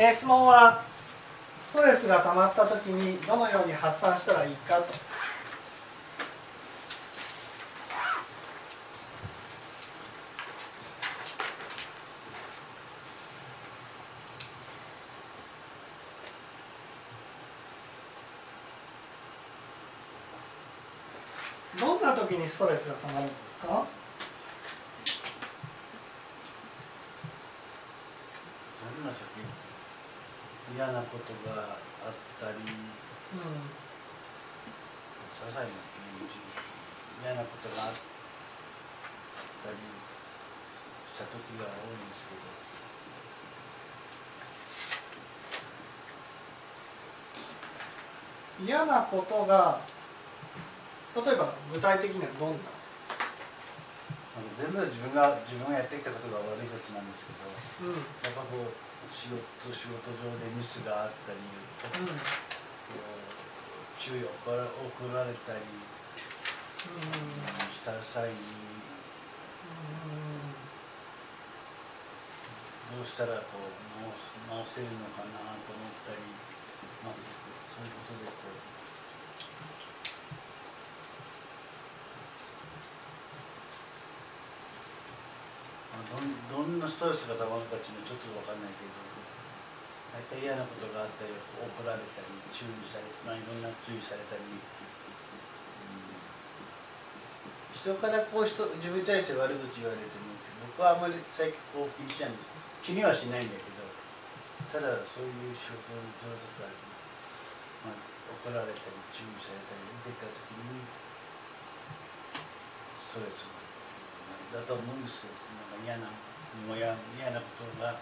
えー、質問はストレスが溜まった時にどのように発散したらいいかと。どんな時にストレスが溜まるんですかどんな時嫌なことがあったり、うん。些細な嫌なことがあったりした時が多いんですけど。嫌なことが例えば具体的にはどんな？全部自分が自分がやってきたことが悪いことなんですけどうん。やっぱこう仕事仕事上でミスがあったり、こうん。う注意を送られたりした際にどうしたらこう直せるのかなと思ったり、まあ、そういうことでこうまあどんなストレスがたまるかっていうのはちょっとわかんないけど大体嫌なことがあったり怒られたり注意されまあいろんな注意されたり、うん。人からこう人自分に対して悪口言われても僕はあまり最近こう気にしないんです気にはしないんだけどただそういう仕事の上とか、まあ、怒られたり注意されたり受けた時にストレスがだと思うんですけどなんか嫌なもや嫌なことが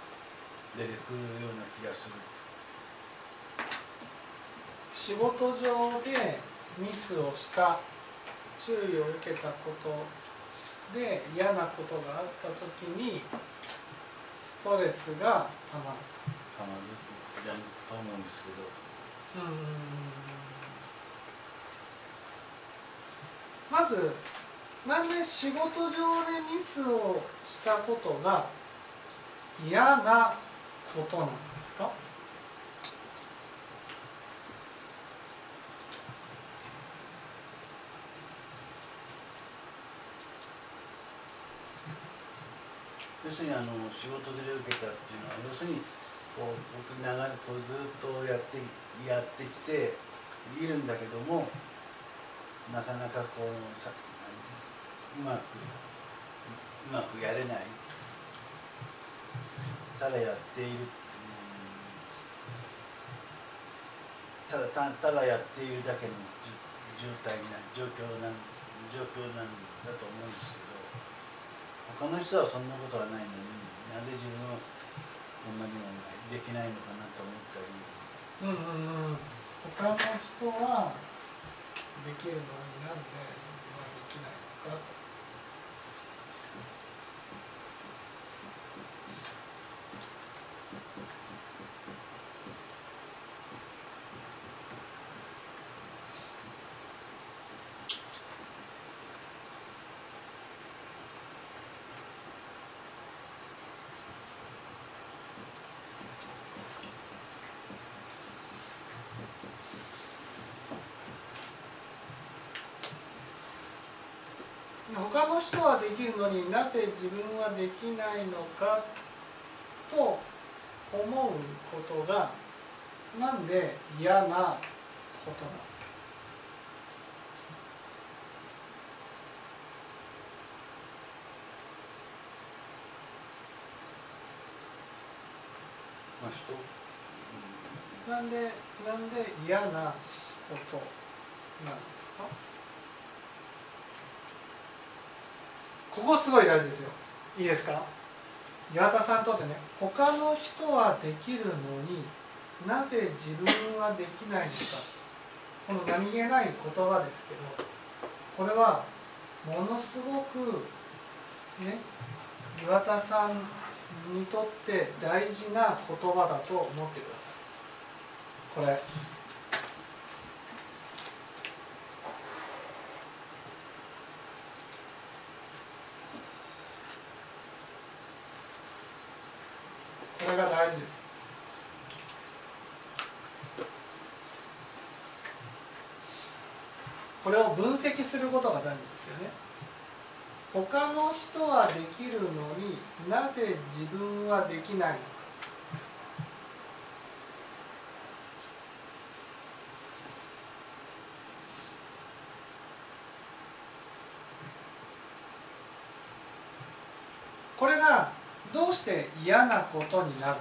出てくるような気がする。仕事上でミスをした注意を受けたことで嫌なことがあった時にストレスがたまるあのよくやると思うんですけどまずなんで仕事上でミスをしたことが嫌なことなんですか？要するにあの仕事で受けたっていうのは要するにこう僕長いこうずっとやってやってきているんだけどもなかなかこうまくうまくやれない。ただやっているただたただやっているだけの状態な状況なん状況なんだと思うんですけど他の人はそんなことはないのになぜ自分はこんなにもできないのかなと思ったり。うんうんうん。他の人はできるのになんで自分はできないのかと。他の人はできるのになぜ自分はできないのかと思うことがなんで嫌なことなんでなんでなんで嫌なことなんですか？ここすごい大事ですよ。いいですか？岩田さんにとってね他の人はできるのになぜ自分はできないのか。この何気ない言葉ですけどこれはものすごくね岩田さんにとって大事な言葉だと思ってください。これ。が大事です。これを分析することが大事ですよね。他の人はできるのになぜ自分はできないのして嫌なことになる。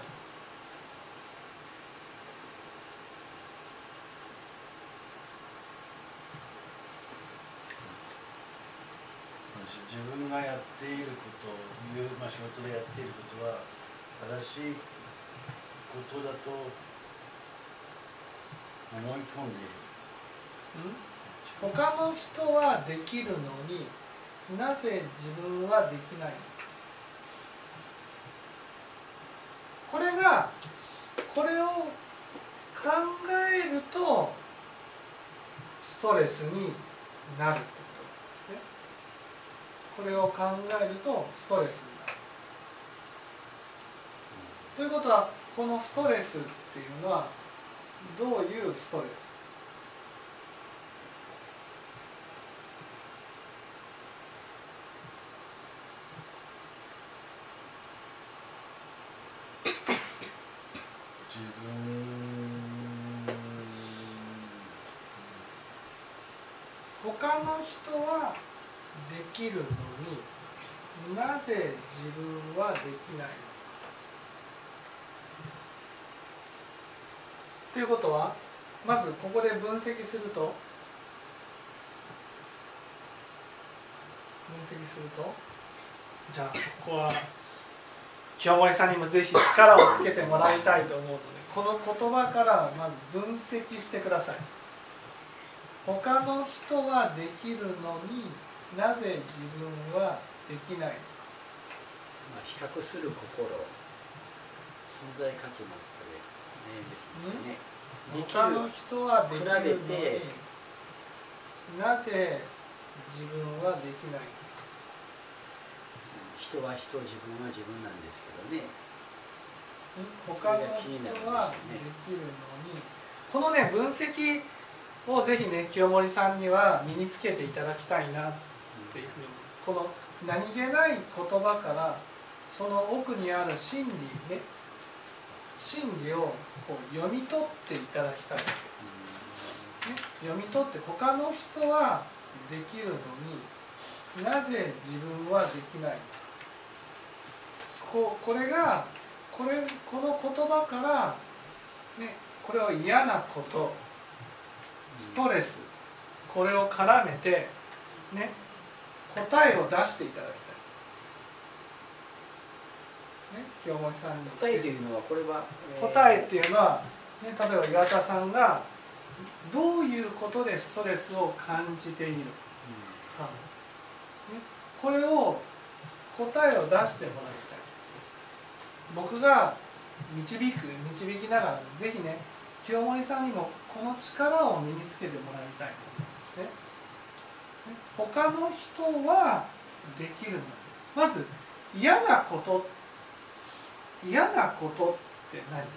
自分がやっていることまあ、仕事でやっていることは正しいことだと思い込んでいる。他の人はできるのになぜ自分はできないのこれがこれを考えるとストレスになるってことなんですね。これを考えるとストレスになる。ということはこのストレスっていうのはどういうストレス自分他の人はできるのになぜ自分はできないの？かということはまずここで分析すると？分析すると？じゃあここは清盛さんにもぜひ力をつけてもらいたいと思うのでこの言葉からまず分析してください。他の人はできるのになぜ自分はできないのか？まあ、比較する心。存在価値のこれねできますよね。他のる人はできる。のになぜ自分はできないのか？人は人自分は自分なんですけどね。他の人はできるのに。このね分析をぜひね清盛さんには身につけていただきたいなっていうふうにこの何気ない言葉からその奥にある真理ね真理をこう読み取っていただきたい、ね、読み取って他の人はできるのになぜ自分はできないここれがこれこの言葉から、ね、これを嫌なこと。ストレス。これを絡めてね答えを出していただきたい、ね、清盛さんに答えというのはこれは、答えっていうのは、ね、例えば岩田さんがどういうことでストレスを感じているか、ね、これを答えを出してもらいたい。僕が導く導きながらぜひね清盛さんにもこの力を身につけてもらいたいと思うんですね。ね他の人はできるの。まず嫌なこと嫌なことって何？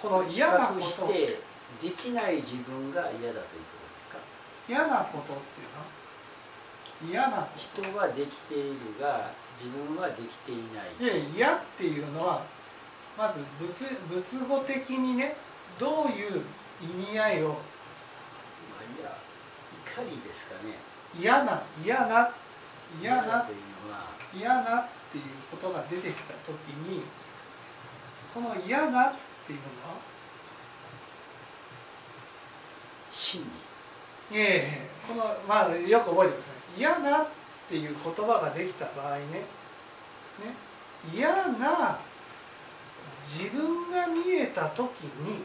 この嫌なこと。してできない自分が嫌だということですか？嫌なことっていうの？は嫌なこ人はできているが自分はできていない。といや嫌っていうのはまず仏仏語的にねどういう意味合いを。まあいや怒りですかね。嫌な嫌な嫌な。というのは。嫌なっていうことが出てきた時にこの嫌なっていうのは？真理いえいえこのまあよく覚えてください。嫌なっていう言葉ができた場合ね。ね。嫌な自分が見えた時に、ね、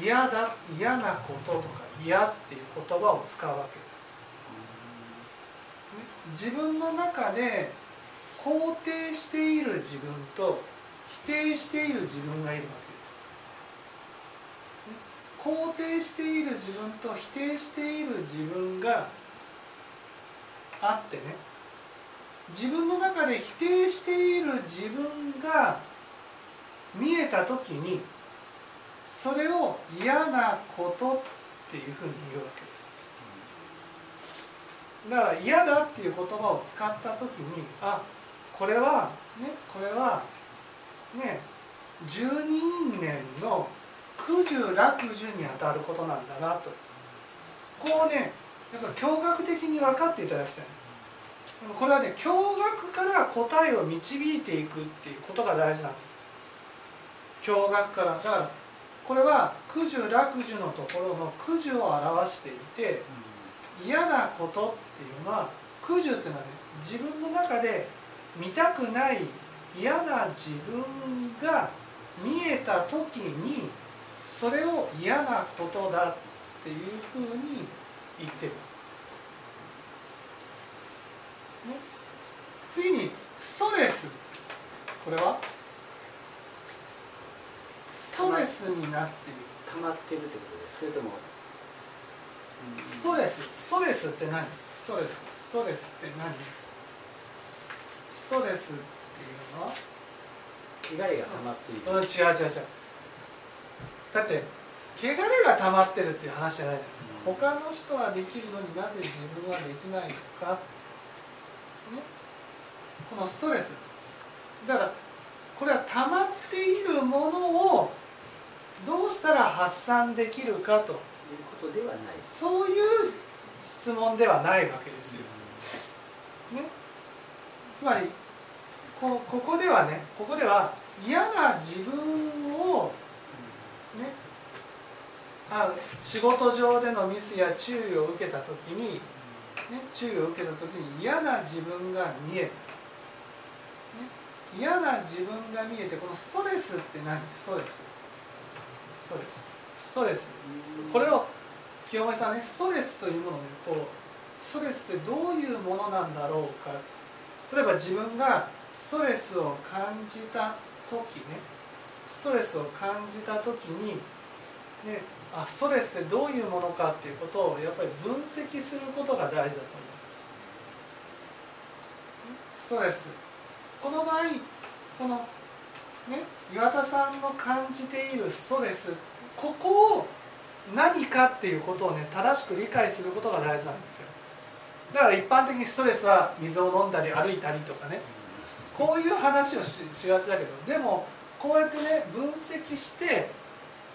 嫌だ嫌なこととか嫌っていう言葉を使うわけです、ね、自分の中で肯定している自分と否定している自分がいるわけです。肯定している自分と否定している自分があってね。自分の中で否定している自分が見えた時にそれを嫌なことっていうふうに言うわけです。だから嫌だっていう言葉を使った時にあこれはねこれはね十二因縁の苦樹楽樹にあたることなんだなと。こうねやっぱ驚愕的に分かっていただきたい。これはね驚愕から答えを導いていくっていうことが大事なんです。驚愕から。だからこれは苦樹楽樹のところの苦樹を表していて嫌なことっていうのは苦樹っていうのはね自分の中で見たくない嫌な自分が見えた時にそれを嫌なことだっていうふうに言ってる、ね、次にストレス。これは？ストレスになっている。溜まってるってことです。それともストレス。ストレスって何？ストレス。ストレスって何？ストレスっていうのは？汚れが溜まっている。うん、違う違う違う。だって汚れが溜まってるっていう話じゃないじゃないですか、うん。他の人はできるのになぜ自分はできないのか、ね、このストレス。だからこれは溜まっているものをどうしたら発散できるかということではない。そういう質問ではないわけですよ、ね、つまりこここではねここでは嫌な自分をね。あ仕事上でのミスや注意を受けた時に、ね、注意を受けた時に嫌な自分が見える、ね、嫌な自分が見えてこのストレスって何？ストレスストレス。ストレス。これを清盛さんねストレスというものをねこうストレスってどういうものなんだろうか。例えば自分がストレスを感じた時ねストレスを感じた時に、ね、あストレスってどういうものかっていうことをやっぱり分析することが大事だと思います。ストレス。この場合このね岩田さんの感じているストレスここを何かっていうことをね正しく理解することが大事なんですよ。だから一般的にストレスは水を飲んだり歩いたりとかねこういう話をししがちだけどでもこうやってね分析して、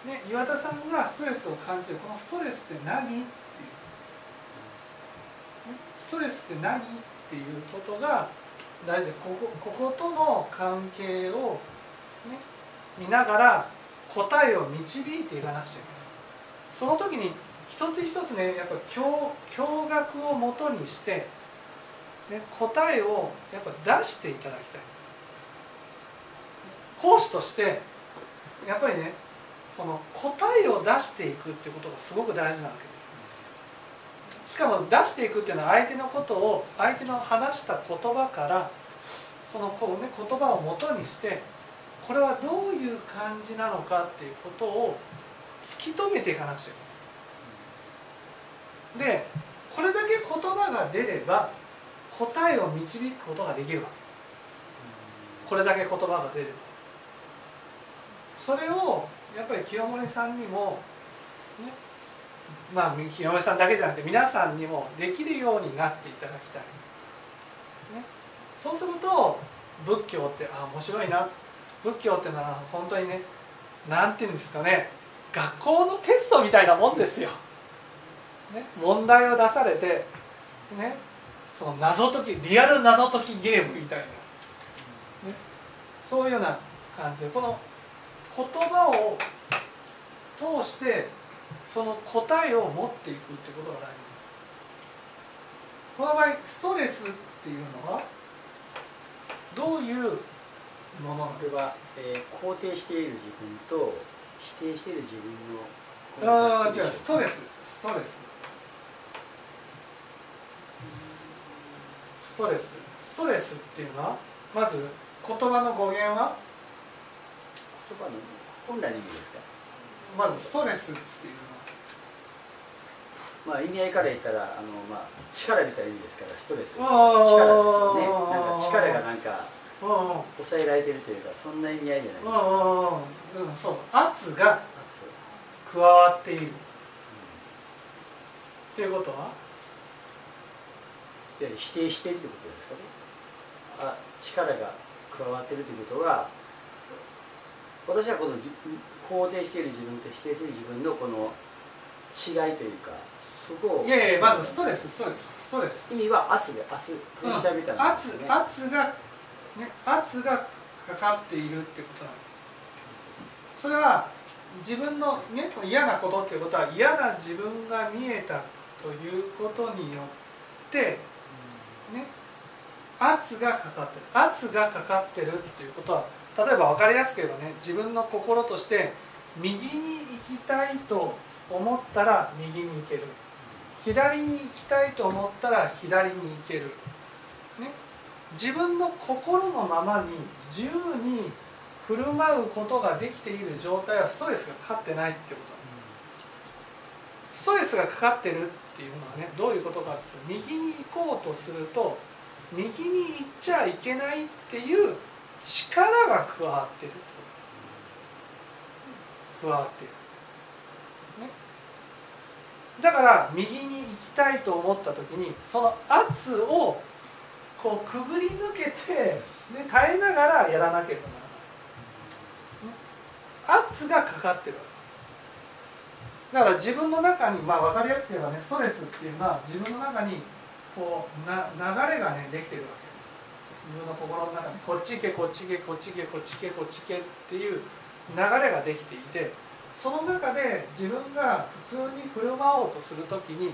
ね、岩田さんがストレスを感じるこのストレスって何っていう、ね、ストレスって何っていうことが大事。でこここことの関係を、ね、見ながら答えを導いていかなくちゃいけない。その時に一つ一つねやっぱ驚驚愕をもとにして、ね、答えをやっぱ出していただきたい。講師としてやっぱりねその答えを出していくっていうことがすごく大事なわけです。しかも出していくっていうのは相手のことを相手の話した言葉からそのこう、ね、言葉をもとにしてこれはどういう感じなのかっていうことを突き止めていかなくちゃいけない。でこれだけ言葉が出れば答えを導くことができるわけ。これだけ言葉が出ればそれをやっぱり清盛さんにもねまあ清盛さんだけじゃなくて皆さんにもできるようになっていただきたい、ね、そうすると仏教ってあ面白いなって仏教ってのは本当にねなんていうんですかね学校のテストみたいなもんですよ、ね、問題を出されて、ね、その謎解きリアル謎解きゲームみたいな、ね、そういうような感じでこの言葉を通してその答えを持っていくってことが大事。この場合ストレスっていうのはどういうものこれは、えー肯定している自分と否定している自分のああ違うストレスです。ストレス。ストレス。ストレスっていうのはまず言葉の語源は？言葉の本来の意味ですか？まずストレスっていうまあ意味合いから言ったらあの、まあ、力みたいな意味ですからストレス。力ですよね。なんか力がなんかのは抑えられてるというかそんな意味合いじゃないです。かうんうん。うんうんうんそう。圧が圧。加わっている。っていうことは？で否定してるってことですかね。あ力が加わってるということは私はこのじ肯定している自分と否定している自分のこの違いというかそこをいやいやまずストレスストレスストレス。意味は圧で圧プレッシャーみたいなものです圧ね、圧が、ね、圧がかかっているってことなんです。それは自分の、ね、嫌なことっていうことは嫌な自分が見えたということによって、ね、圧がかかってる。圧がかかってるっていうことは例えば分かりやすく言えばね自分の心として右に行きたいと思ったら右に行ける。左に行きたいと思ったら左に行ける、自分の心のままに自由に振る舞うことができている状態はストレスがかかってないってことなんです。ストレスがかかってるっていうのはねどういうことかっていうと右に行こうとすると右に行っちゃいけないっていう力が加わってるってこと。加わってる。ね。だから右に行きたいと思った時にその圧をこうくぐり抜けて、ね、耐えながらやらなければならない、圧がかかってるだから自分の中にまあ分かりやすく言えばねストレスっていうのは自分の中にこうな流れがねできてるわけ。自分の心の中に。こっち行けこっち行けこっち行けこっち行けこっち行けっていう流れができていてその中で自分が普通に振る舞おうとするときに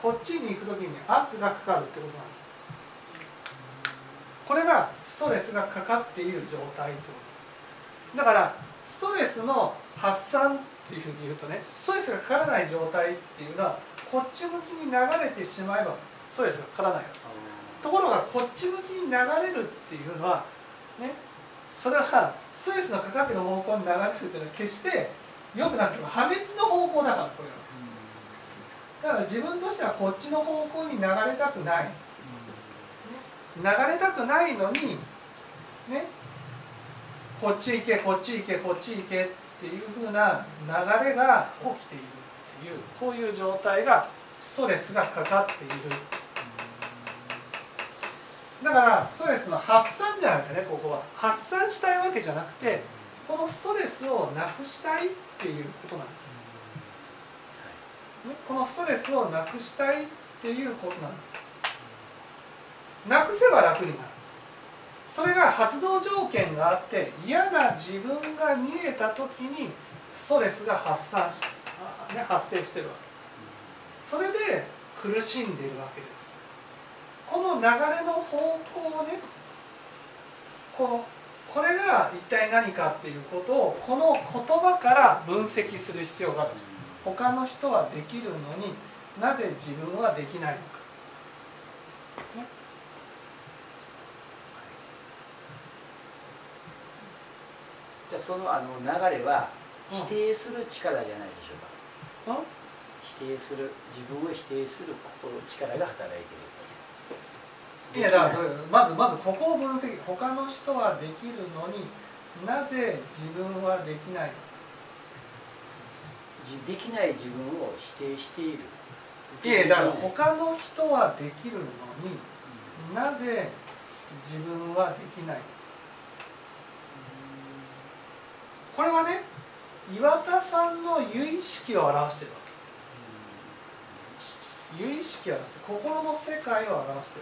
こっちに行くときに圧がかかるってことなんです。これがストレスがかかっている状態とだからストレスの発散っていうふうに言うとねストレスがかからない状態っていうのはこっち向きに流れてしまえばストレスがかからないところがこっち向きに流れるっていうのはねそれはストレスのかかってる方向に流れるっていうのは決して良くなっても破滅の方向だからこれは。だから自分としてはこっちの方向に流れたくない流れたくないのにねこっち行けこっち行けこっち行けっていうふうな流れが起きているっていうこういう状態がストレスがかかっている。だからストレスの発散じゃなくてねここは。発散したいわけじゃなくてこのストレスをなくしたいっていうことなんです。ねこのストレスをなくしたいっていうことなんです。なくせば楽になる。それが発動条件があって嫌な自分が見えた時にストレスが発散し、ね、発生してるわけ。それで苦しんでいるわけです。この流れの方向ねこのこれが一体何かっていうことをこの言葉から分析する必要がある。他の人はできるのになぜ自分はできないのか、ね、じゃあそのあの流れはうん。否定する力じゃないでしょうか、うん。否定する自分を否定する心力が働いている。いやだからまずまずここを分析。他の人はできるのになぜ自分はできないの？かじできない自分を否定している。いやだからうん他の人はできるのになぜ自分はできないのかこれはね岩田さんの由意識を表してるわけ。由意識は心の世界を表して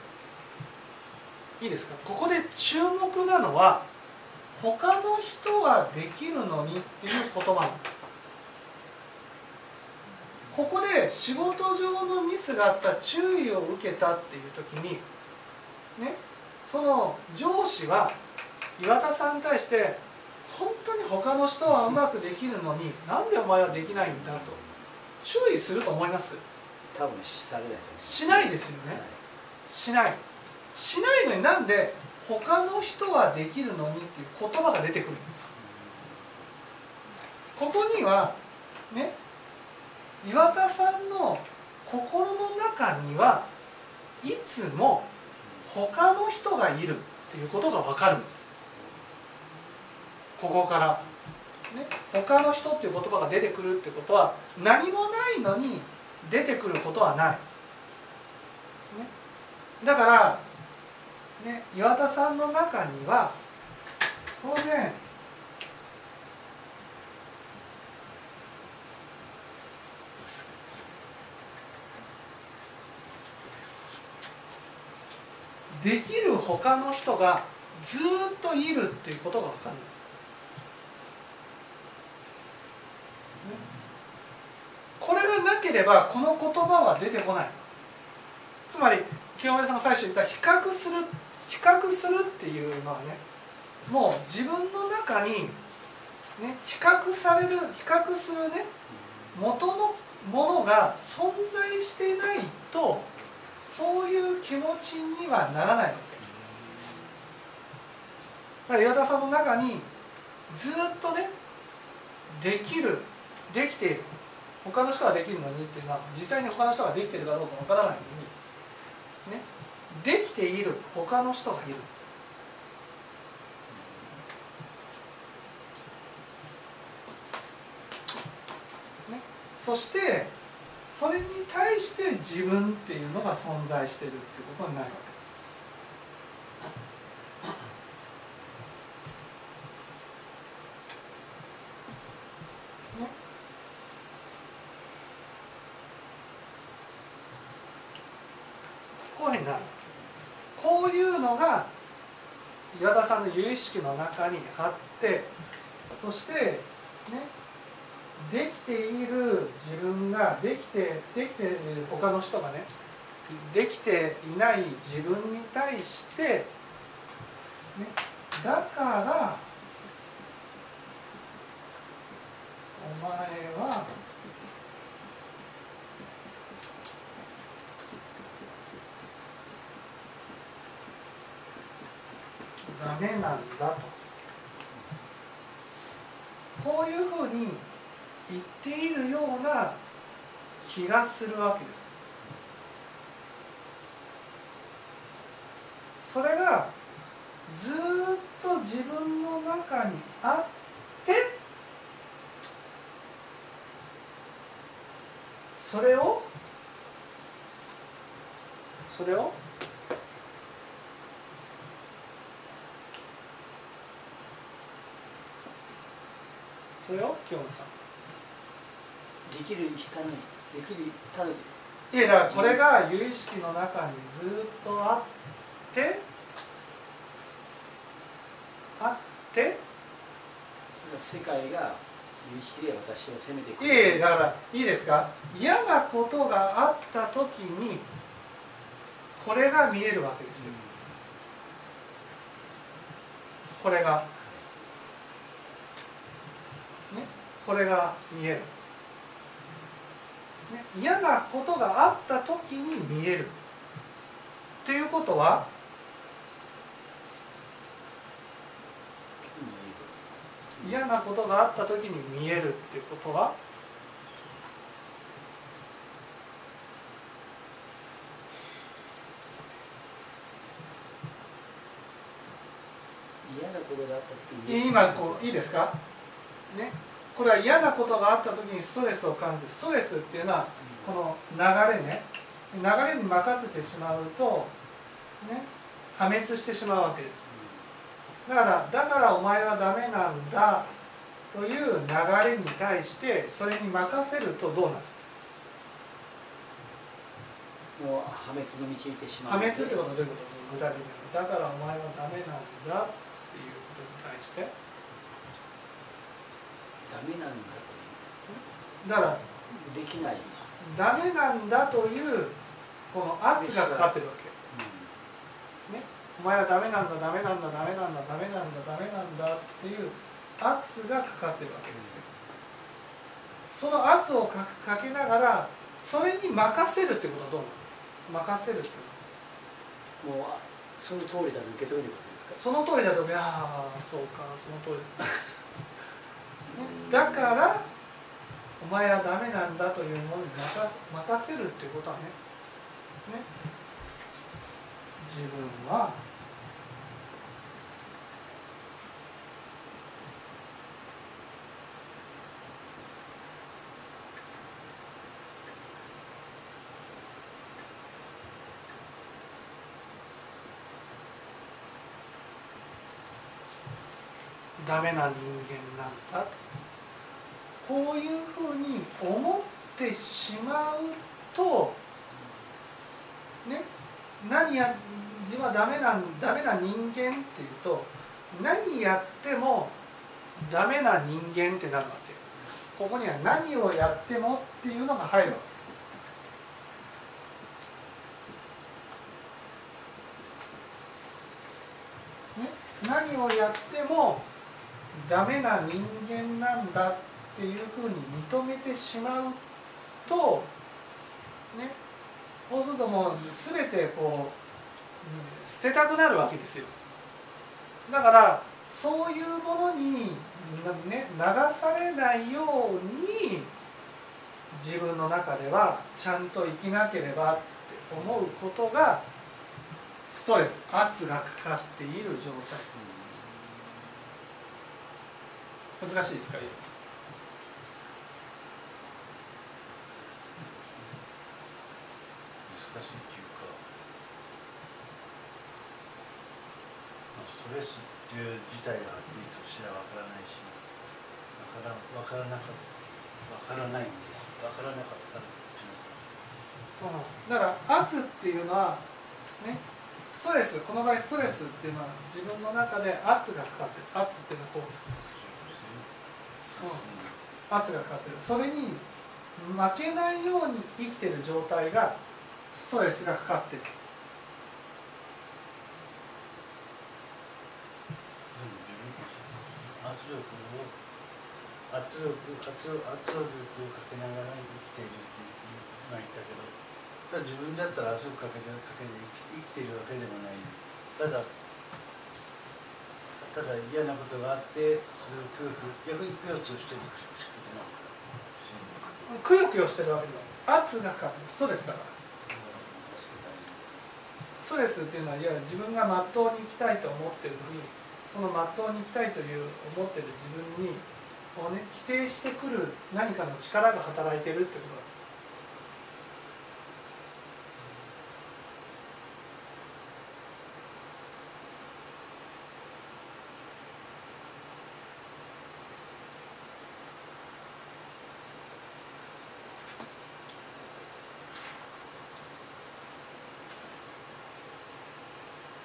る。いいですか？ここで注目なのは他の人はできるのにっていう言葉なんです。ここで仕事上のミスがあった注意を受けたっていう時にねその上司は岩田さんに対して本当に他の人はうまくできるのになんでお前はできないんだと注意すると思います？多分されないしないですよね。はい。しない。しないのになんで他の人はできるのにっていう言葉が出てくるんですここにはね岩田さんの心の中にはいつも他の人がいるっていうことが分かるんですここから。ね、他の人っていう言葉が出てくるってことは何もないのに出てくることはない、ね、だから、ね、岩田さんの中には当然できる他の人がずっといるっていうことが分かるんです。ねこれがなければこの言葉は出てこない。つまり清盛さんが最初言った比較する比較するっていうのはねもう自分の中に、ね、比較される比較するね元のものが存在してないとそういう気持ちにはならないわけ。だから岩田さんの中にずっとねできるできている。他の人ができるのにっていうのは実際に他の人ができてるかどうかわからないのに、ね、できている他の人がいる、そしてそれに対して自分っていうのが存在してるってことになるわけです。ねこういうふうになるこういうのがの有意識の中にあってそしてねできている自分ができてできて他の人がねできていない自分に対して、ね、だからお前はダメなんだと。こういうふうに言っているような気がするわけです。それがずっと自分の中にあってそれをそれをそれを清野さん。できる人のできるたのいやだからこれが有意識の中にずっとあってあって世界が有意識で私を責めてくいる。やいやだからいいですか？嫌なことがあった時にこれが見えるわけですよ。これがねこれが見える、ね、嫌なことがあった時に見える。っていうことは嫌なことがあった時に見えるっていうことは嫌なことがあった時に今こういいですか？ねこれは嫌なことがあった時にストレスを感じるストレスっていうのはこの流れね流れに任せてしまうとね破滅してしまうわけです。だからだからお前はダメなんだという流れに対してそれに任せるとどうなる？もう破滅の道に行ってしまう。破滅ってことはどういうこと？具体的にだからお前はダメなんだっていうことに対してダメなんだだからというできない、ダメなんだというこの圧がかかってるわけ。お前はダメなんだダメなんだダメなんだダメなんだダメなんだっていう圧がかかってるわけですよ。その圧をかかけながらそれに任せるってことはどうなの？任せるってこもうその通りだと受け止めることですかとその通りだといやーそうかその通りだからお前はダメなんだというものに任せるっていうことはねね自分はダメな人間なんだと。こういうふうに思ってしまうとね何や自分はダメなダメな人間っていうと何やってもダメな人間ってなるわけここには何をやってもっていうのが入るわけ、ね、何をやってもダメな人間なんだってっていうふうに認めてしまうとねそうするともう全てこう捨てたくなるわけですよ。だからそういうものに、ね、流されないように自分の中ではちゃんと生きなければって思うことがストレス圧がかかっている状態。難しいですか？難しいっていうか、まあ、ストレスっていう事態がはっきりとしては分からないし分から分からなかった分からないんで分からなかったっていうのうん、だから圧っていうのはねストレスこの場合ストレスっていうのは自分の中で圧がかかってる。圧っていうのはこう圧がかかってる。それに負けないように生きてる状態がストレスがかかってる圧力を圧力圧力圧力をかけながら生きているって今言ったけどただ自分だったら圧力かけてかけて生きているわけでもない。ただただ嫌なことがあってそれをくよく逆にくよくよしてるくよくよしてるわけです圧がかかってる。ストレスだからストレスっていうのはいわゆる自分がまっとうに生きたいと思ってるのにそのまっとうに生きたいという思ってる自分にを、ね、否定してくる何かの力が働いてるってことだ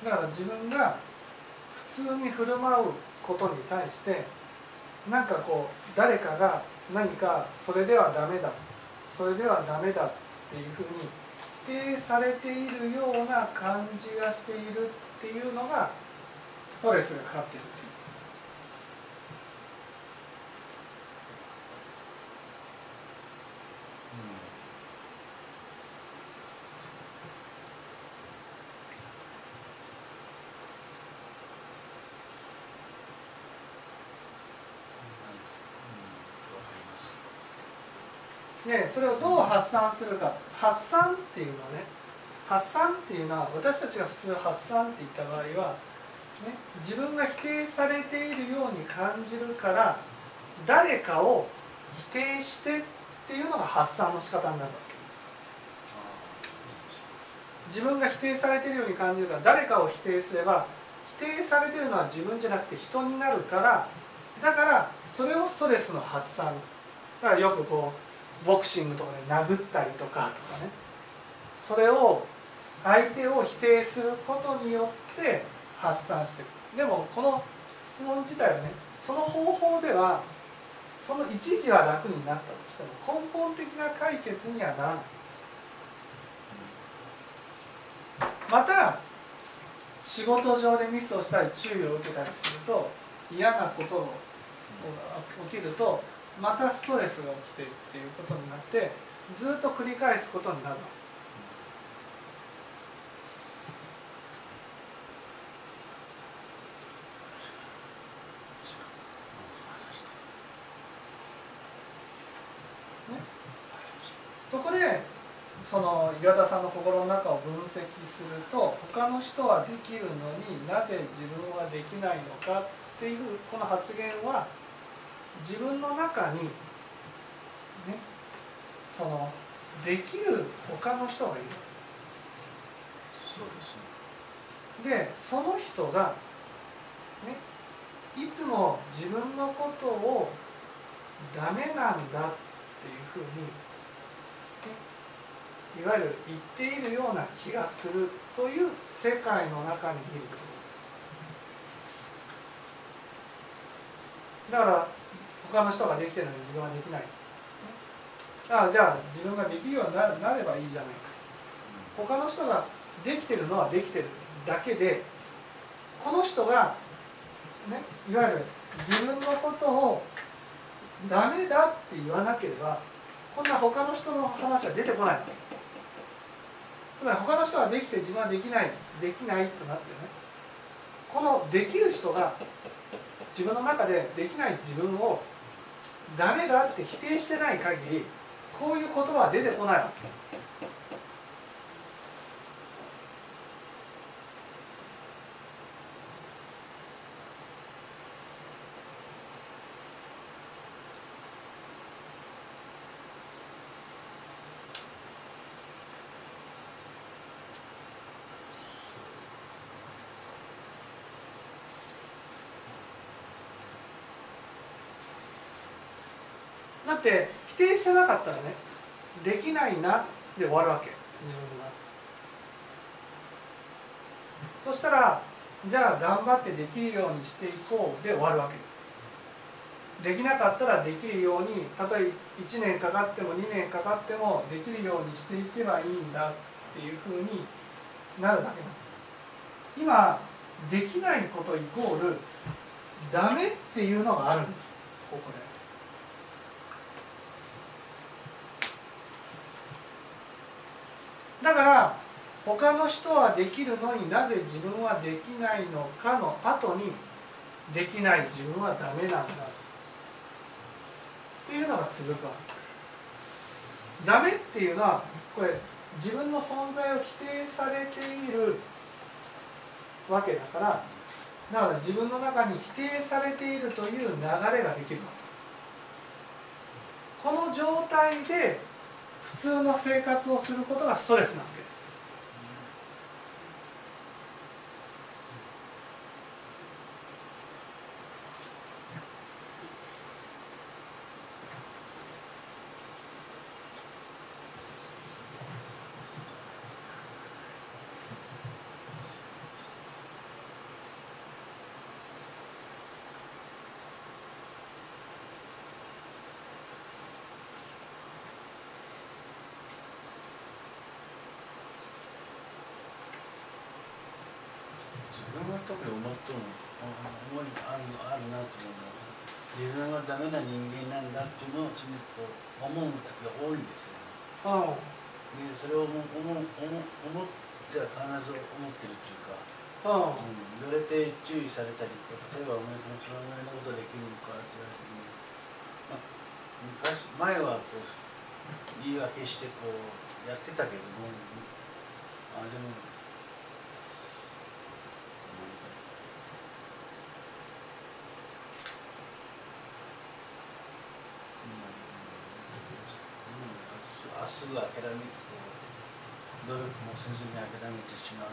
だから自分が普通に振る舞うことに対してなんかこう誰かが何かそれではダメだそれではダメだっていうふうに否定されているような感じがしているっていうのがストレスがかかってる。ね、それをどう発散するか。発散っていうのはね発散っていうのは私たちが普通発散って言った場合は、ね、自分が否定されているように感じるから誰かを否定してっていうのが発散の仕方になるわけ。自分が否定されているように感じるから誰かを否定すれば否定されているのは自分じゃなくて人になるからだからそれをストレスの発散。だからよくこうボクシングとかで殴ったりとかとかね。それを相手を否定することによって発散していくでもこの質問自体はねその方法ではその一時は楽になったとしても根本的な解決にはならない。また仕事上でミスをしたり注意を受けたりすると嫌なことが起きるとまたストレスが起きてっていうことになってずっと繰り返すことになる。そこでその岩田さんの心の中を分析すると他の人はできるのになぜ自分はできないのかっていうこの発言は自分の中にねそのできる他の人がいる。そうですね。でその人がねいつも自分のことをダメなんだっていうふうに、ね、いわゆる言っているような気がするという世界の中にいるだから他の人ができてるのに自分はできない。あじゃあ自分ができるようになればいいじゃないか。他の人ができてるのはできてるだけでこの人が、ね、いわゆる自分のことをダメだって言わなければこんな他の人の話は出てこない。つまり他の人はできて自分はできないできないとなってねこのできる人が自分の中でできない自分をダメだって否定してない限りこういう言葉は出てこないわけ。って否定してなかったらねできないなで終わるわけ。自分が。そしたらじゃあ頑張ってできるようにしていこうで終わるわけです。できなかったらできるようにたとえ1年かかっても2年かかってもできるようにしていけばいいんだっていうふうになるだけ今できないことイコールダメっていうのがあるんです。ここで。だから他の人はできるのになぜ自分はできないのかの後にできない自分はダメなんだっていうのが続くわけ。ダメっていうのはこれ自分の存在を否定されているわけだからだから自分の中に否定されているという流れができるこの状態で普通の生活をすることがストレスなわけです特に思っとる思いあるあるなと思うのは自分はダメな人間なんだっていうのを常にこう思う時が多いんですよ、ね、でそれを思う思う思思っては必ず思ってるっていうか、うん、言われて注意されたり例えばお前このそのぐらいのことできるのかって言われてまあ、昔前はこう言い訳してこうやってたけどもあでもすぐ諦めて努力もせずに諦めてしまう。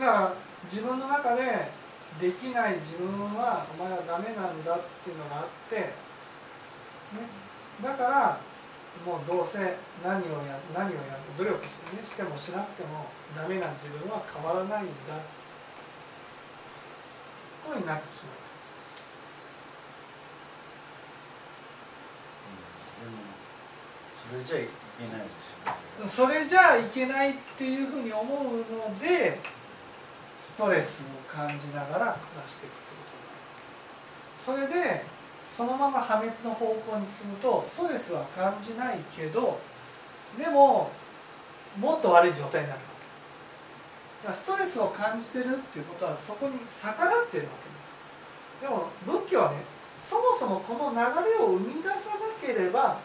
だから自分の中でできない自分はお前はダメなんだっていうのがあって、ね、だからもうどうせ何をや何をや努力して,、ね、してもしなくてもダメな自分は変わらないんだこういうふうになってしまう。それじゃいけないですよね。それじゃいけないっていうふうに思うのでストレスを感じながら暮らしていくってことになる。それでそのまま破滅の方向に進むとストレスは感じないけどでももっと悪い状態になる。だからストレスを感じてるっていうことはそこに逆らってるわけ。でも仏教はねそもそもこの流れを生み出さなければ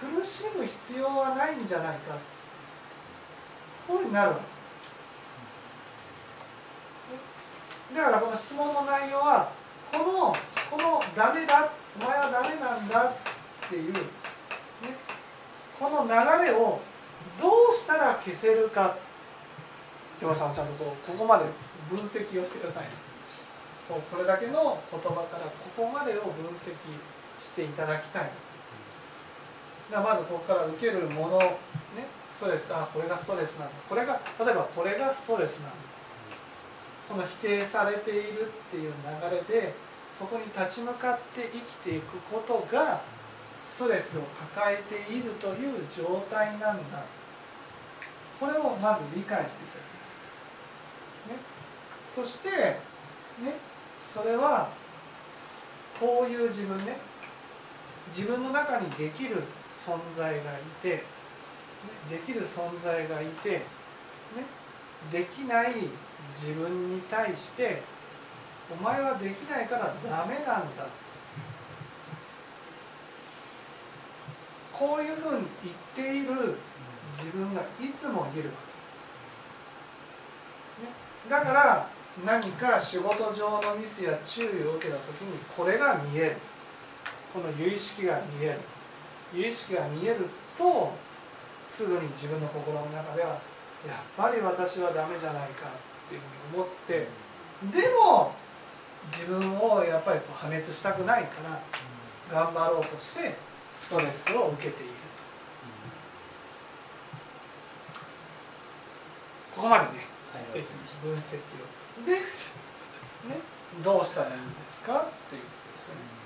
苦しむ必要はないんじゃないか。こうになるわけだからこの質問の内容はこのこのダメだお前はダメなんだっていう、ね、この流れをどうしたら消せるか。京さんちゃんとこうここまで分析をしてください。ねこれだけの言葉からここまでを分析していただきたい。だまずここから受けるものねストレスあこれがストレスなんだ。これが例えばこれがストレスなんだ。この否定されているっていう流れでそこに立ち向かって生きていくことがストレスを抱えているという状態なんだ。これをまず理解していただきたい、ね、そして、ね、それはこういう自分ね。自分の中にできる存在がいて、ね、できる存在がいて、ね、できない自分に対してお前はできないからダメなんだ。こういうふうに言っている自分がいつもいる。わけ、ね、だから何か仕事上のミスや注意を受けた時にこれが見える。この有意識が見える。意識が見えるとすぐに自分の心の中ではやっぱり私はダメじゃないかっていうふうに思ってでも自分をやっぱりこう破滅したくないから頑張ろうとしてストレスを受けているここまでねはい。ぜひ分析を。で、ね、どうしたらいいんですかっていうことですね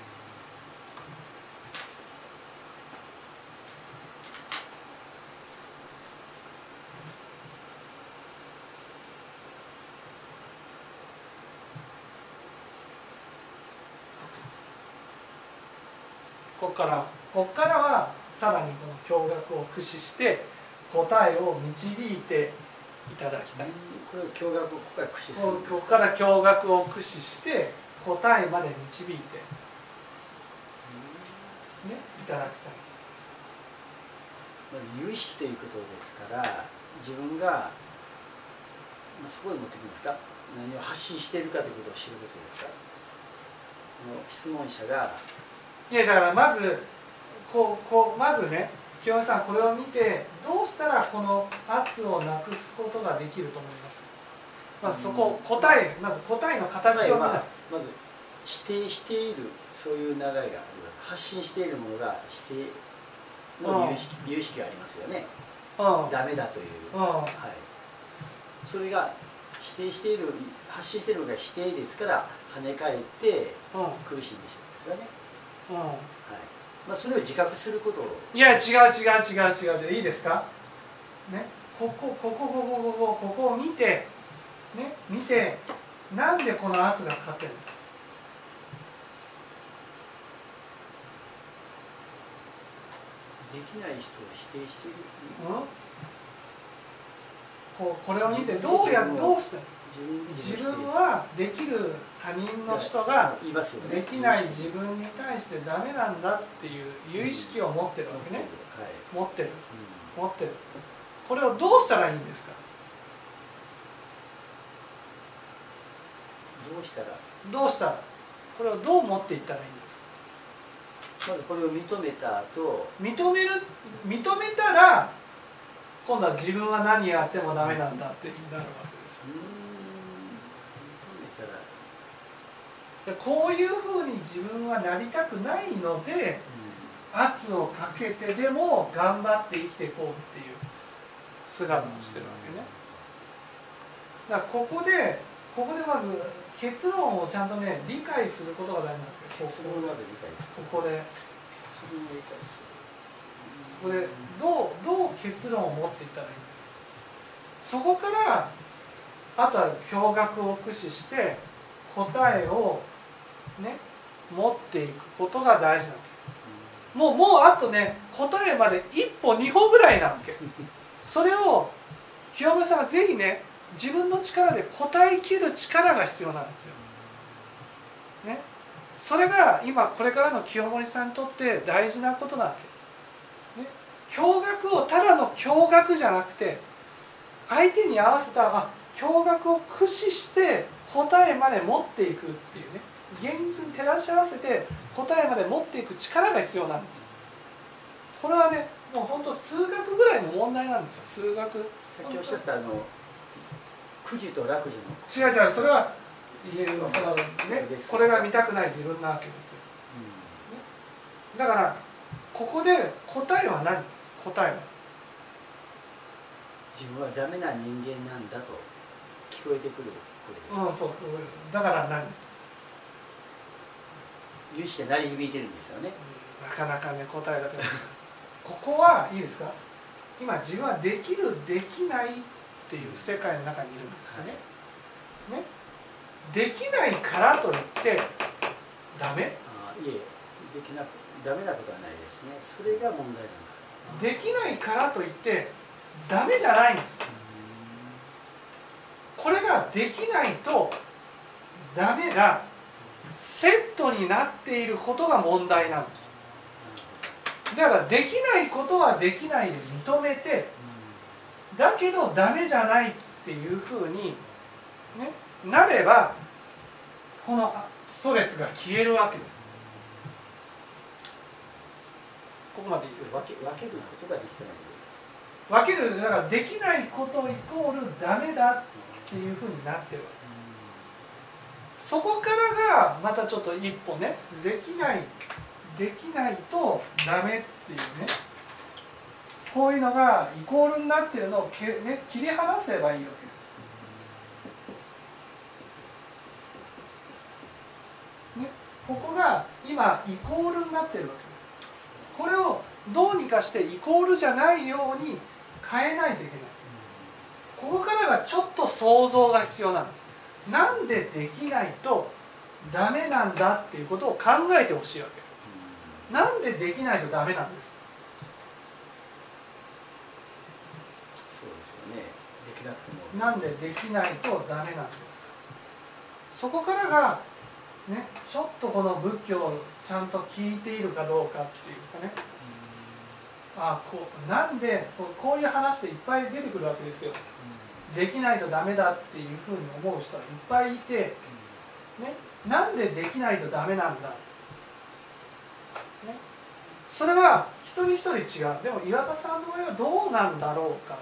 からここからはさらにこの驚愕を駆使して答えを導いていただきたい。これを驚愕をここから駆使するこんですこから驚愕を駆使して答えまで導いて、ね、いただきたい。まあ有意識ということですから自分が、まあ、そこに持っていくんですか？何を発信しているかということを知ることですか？質問者がいやだからまずこうこうまずね清美さんこれを見てどうしたらこの圧をなくすことができると思います？まずそこ答えまず答えの形を見ない。答えはまず否定しているそういう流れが発信しているものが否定の有意識有意識がありますよね。うん。ダメだという、うん。はい、それが否定している発信しているのが否定ですから跳ね返ってうん。苦しんでしまうんですよね、うん。はい。まあ、それを自覚することを。いや違う違う違う違う。でいいですか？ね。ここここここここここを見てね見てなんでこの圧がかかってるんですか？できない人を否定している。うん？こうこれを見てどうやどうしたら自分はできる他人の人ができない自分に対してダメなんだっていう有意識を持ってるわけね。はい、持ってる。う持ってる。これをどうしたらいいんですか？ん、どうしたら？どうしたら？これをどう持っていったらいいんですか？まずこれを認めた後。認める？認めたら今度は自分は何やってもダメなんだってなるわけですうーんこういうふうに自分はなりたくないので圧をかけてでも頑張って生きていこうっていう姿をしてるわけね。だからここでここでまず結論をちゃんとね理解することが大事なんですよそれをまず理解する。ここで。これどうどう結論を持っていったらいいんですか？そこからあとは驚愕を駆使して答えをね持っていくことが大事なわけ。もうもうあとね答えまで一歩二歩ぐらいなわけ。それを清村さんはぜひね自分の力で答えきる力が必要なんですよ。ね、それが今これからの清盛さんにとって大事なことなわけ。ね、驚愕をただの驚愕じゃなくて相手に合わせたあ驚愕を駆使して答えまで持っていくっていうね。現実に照らし合わせて答えまで持っていく力が必要なんです。よこれはねもう本当数学ぐらいの問題なんですよ。数学。さっきおっしゃったあの苦樹と楽樹の。違う違うそれはそのねこれが見たくない自分なわけですよ。だからここで答えは何？答えは。自分はダメな人間なんだと聞こえてくるこれですか、うんそうだから何？有識が鳴り響いてるんですよね。なかなかね答えが出ない。ここはいいですか？今自分はできるできないっていう世界の中にいるんですよね、ね？できないからといってダメ？あいえ。できなくダメなことはないですね。それが問題なんですか？できないからといってダメじゃないんです。これができないとダメがセットになっていることが問題なんです。だからできないことはできないで認めてだけどダメじゃないっていうふうに、ね、なればこのストレスが消えるわけです。ここまでいいですか？分け分けることができてないんですか？分けるだからできないことイコールダメだっていうふうになってるわけそこからがまたちょっと一歩ねできないできないとダメっていうね。こういうのがイコールになってるのをけ、ね、切り離せばいいわけです。ね、ここが今イコールになってるわけ。ですこれをどうにかしてイコールじゃないように変えないといけない。ここからがちょっと想像が必要なんです。なんでできないとダメなんだっていうことを考えてほしいわけ。なんでできないとダメなんですか？そうですよね。できなくても。なんでできないとダメなんですか？そこからがねちょっとこの仏教をちゃんと聞いているかどうかっていうかね。あこうなんでこうこういう話でいっぱい出てくるわけですよできないとダメだっていうふうに思う人はいっぱいいて、ね、なんでできないとダメなんだ、ね、それは一人一人違う。でも岩田さんの場合はどうなんだろうかっ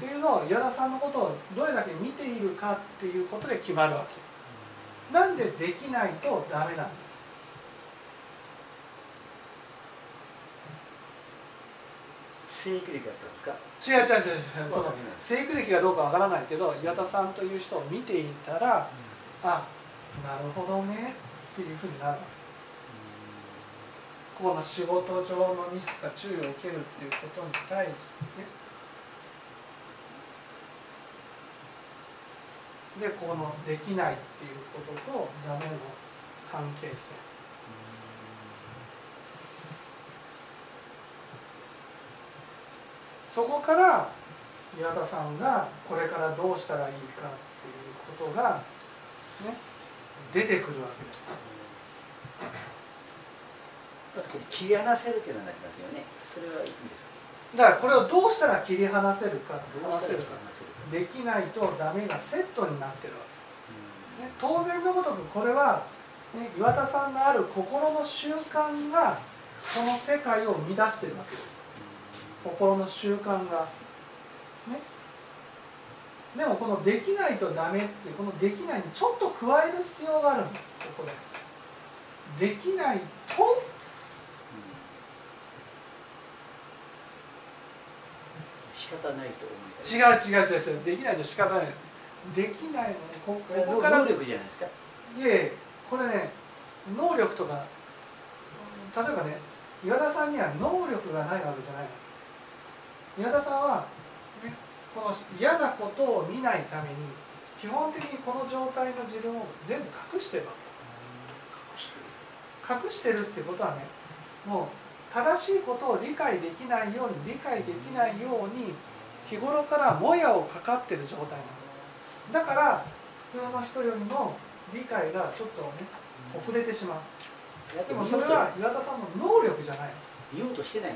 ていうのを岩田さんのことをどれだけ見ているかっていうことで決まるわけ。なんでできないとダメなんです生育歴だったんですか？違う違う違うその生育歴がどうかわからないけど岩田さんという人を見ていたらあなるほどねっていうふうになる。わけこの仕事上のミスが注意を受けるっていうことに対して。ねでこのできないっていうこととダメの関係性そこから岩田さんがこれからどうしたらいいかっていうことがね出てくるわけです切り離せるというのになりますよね。それはいいんですか？だからこれをどうしたら切り離せるかどう離せるか。できないとダメがセットになってるわうん。け、ね、当然のごとくこれは、ね、岩田さんのある心の習慣がこの世界を生み出してるわけです心の習慣がね。でもこのできないとダメっていうこのできないにちょっと。加える必要があるんですここでできないと。仕方ないと。思いたい違う違う違う違うできないと。仕方ないですできないのここれはここから能力じゃないですかいえこれね能力と。か例えばね岩田さんには能力がないわけじゃないの岩田さんは、ね、この嫌なことを見ないために基本的にこの状態の自分を全部隠してるわ隠してる。け隠してるってことはねもう正しいことを理解できないように理解できないように日頃からもやをかかってる状態なの。だから普通の人よりも理解がちょっとね遅れてしまう。でもそれは岩田さんの能力じゃない。見ようとしてない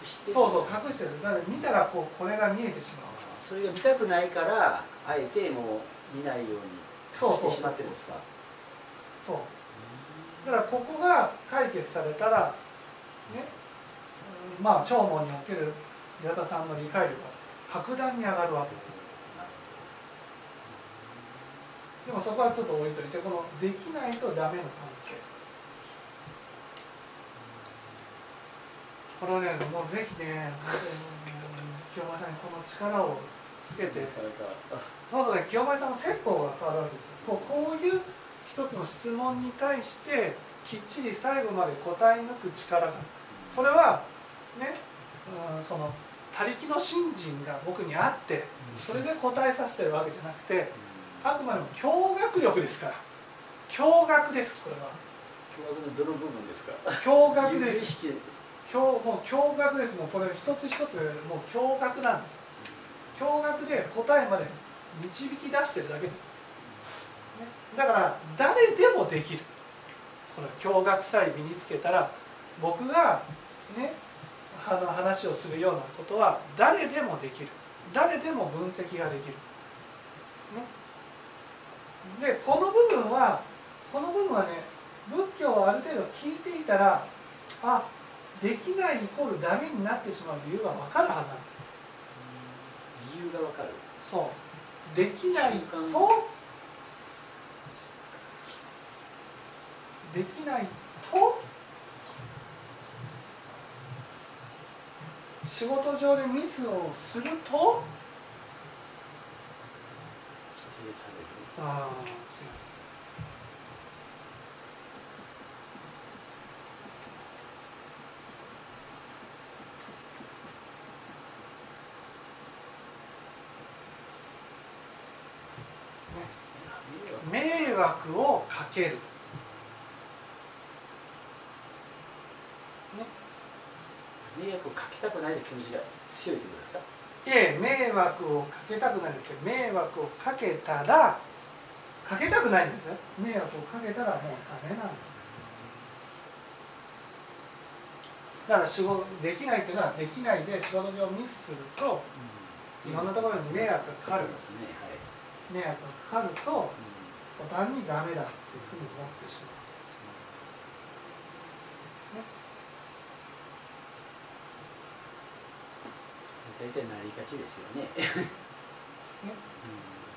隠してる。そうそう隠してる。だから見たらこうこれが見えてしまう。それが見たくないからあえてもう見ないようにそうそう。してしまってるんですか？そう。だからここが解決されたらねうまあ聴聞における岩田さんの理解力が格段に上がるわけです。でもそこはちょっと置いといてこのできないとダメの関係これをねもうぜひね清前さんにこの力をつけてそうそうね清前さんの説法が変わるわけですよこうこういう一つの質問に対してきっちり最後まで答え抜く力がこれはね、うん、その他力の信心が僕にあってそれで答えさせてるわけじゃなくてあくまでも驚愕力ですから驚愕ですこれは驚愕のどの部分ですか驚愕です驚もう驚愕です。もうこれ一つ一つもう驚愕なんです。驚愕で答えまで導き出してるだけです、ね、だから誰でもできる。この驚愕さえ身につけたら僕がねあの話をするようなことは誰でもできる。誰でも分析ができる、ね、でこの部分はこの部分はね仏教をある程度聞いていたらあできないイコールダメになってしまう理由が分かるはずなんです。理由がわかる。そう。できないとできないと仕事上でミスをすると否定される。ああ違う迷惑をかける。迷惑をかけたくないという気持ちが強いということですか？いえ迷惑をかけたくないって迷惑をかけたらかけたくないんです。よ迷惑をかけたらもうダメなんです。だから仕事できないっていうのはできないで仕事上ミスするといろんなところに迷惑がかかる。ますねはい、迷惑がかかると途端にダメだっていうふうに思ってしまう大体なりがちですよね。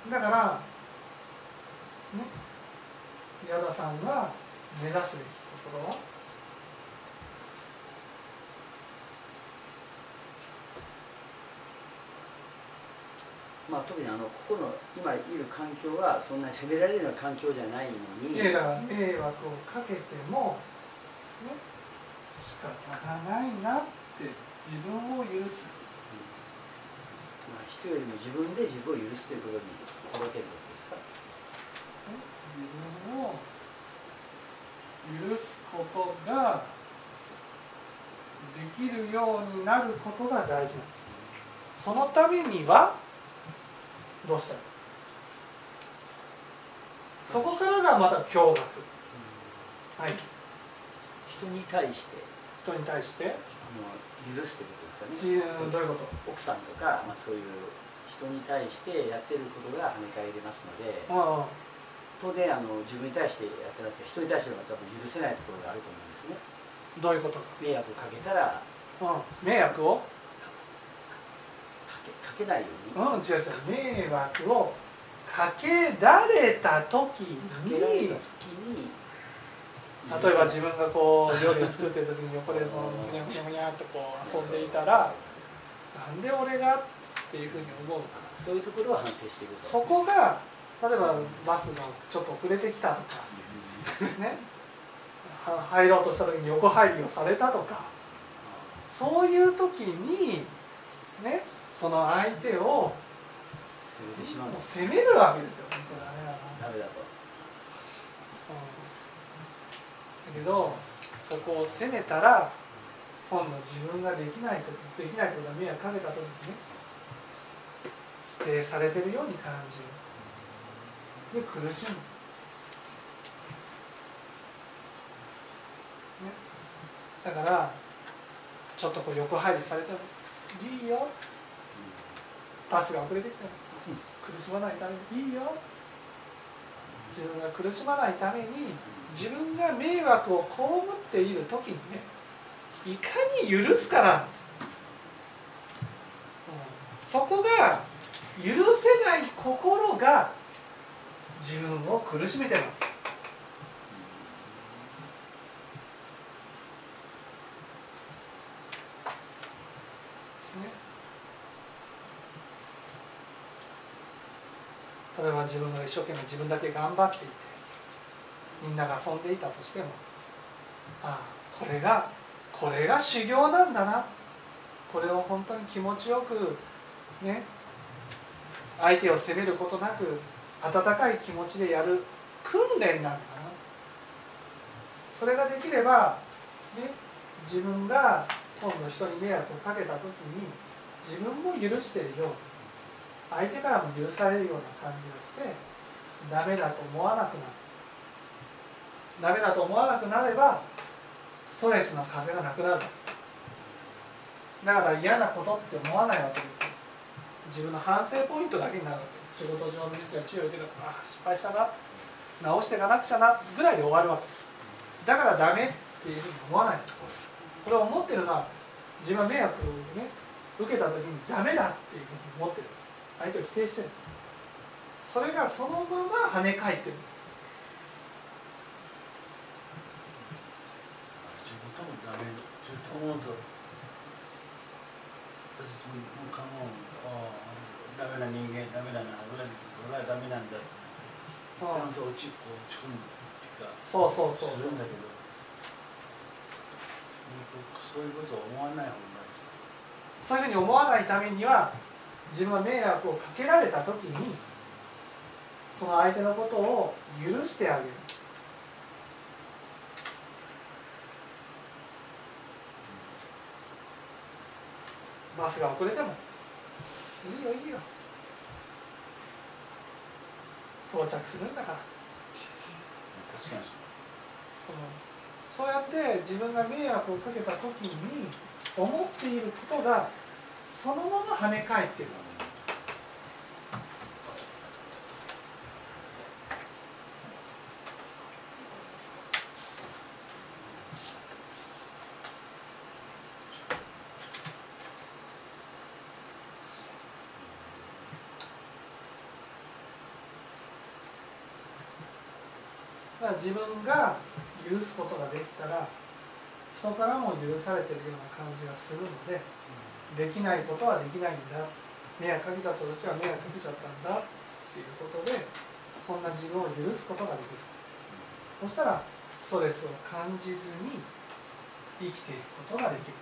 だからね矢田さんが目指すべきところはまあ、特にあのここの今いる環境はそんなに責められるような環境じゃないのに。いやだから迷惑をかけても、ね、仕方がないなって自分を許す、まあ、人よりも自分で自分を許すということに心がけることですか？ね、自分を許すことができるようになることが大事。なんですそのためにはどうしたらそこからがまた驚愕。はい。人に対して。人に対して？あの許すということですかね。じどういうこと？奥さんとか、まあ、そういう人に対してやってることが跳ね返りますので。あ当然あの自分に対してやってますけど人に対しては多分許せないところがあると思うんですね。どういうこと？か、迷惑をかけたら。うん、迷惑を？かけかけないように。うん違う違う。迷惑をかけられた時かにけられた時に例えば自分がこう料理を作ってる時に横でこうぐにゃぐにゃぐにゃってこう遊んでいたらなんで俺がっていうふうに思うのかな。そういうところを反省していくとそこが例えばバスがちょっと遅れてきたとかね。は入ろうとした時に横入りをされたとかそういう時にねその相手を責めてしまう。責めるわけですよ本当ダメだなダメだと。だけどそこを責めたら今度自分ができないとできないことが迷惑かけた時にね否定されてるように感じる。で苦しむ、ね、だからちょっとこう横入りされてもいいよバスが遅れてきても苦しまないために。いいよ。自分が苦しまないために自分が迷惑を被っている時にねいかに許すかな、うんそこが許せない心が自分を苦しめてるわけね例えば自分が一生懸命自分だけ頑張っていてみんなが遊んでいたとしてもああこれがこれが修行なんだな。これを本当に気持ちよくね相手を責めることなく温かい気持ちでやる訓練なんだな。それができれば、ね、自分が今度人に迷惑をかけた時に自分も許してるよう。に相手からも許されるような感じがしてダメだと思わなくなる。ダメだと思わなくなればストレスの風がなくなる。だから嫌なことって思わないわけですよ。自分の反省ポイントだけになるわけ。仕事上のミスや注意を受けたからあ失敗したな。直していかなくちゃなぐらいで終わるわけ。だからダメっていうふうに思わない。これを思ってるのは自分は迷惑をね受けた時にダメだっていうふうに思ってる。相手を否定してるそれがそのまま跳ね返ってるんです。ダメな人間ダメだな俺はダメなんだ。ちゃんと落ちこう落ち込むっていうかそうそうそうそう。するんだけど。そういうことを思わない方がそういうふうに思わないためには自分は迷惑をかけられた時にその相手のことを許してあげる。バスが遅れてもいいよいいよ。到着するんだから。確かに。そのそうやって自分が迷惑をかけた時に思っていることがそのまま跳ね返ってるだから自分が許すことができたら人からも許されてるような感じがするのでできないことはできないんだ。迷惑かけちゃった時は迷惑かけちゃったんだっていうことでそんな自分を許すことができる。そしたらストレスを感じずに生きていくことができる。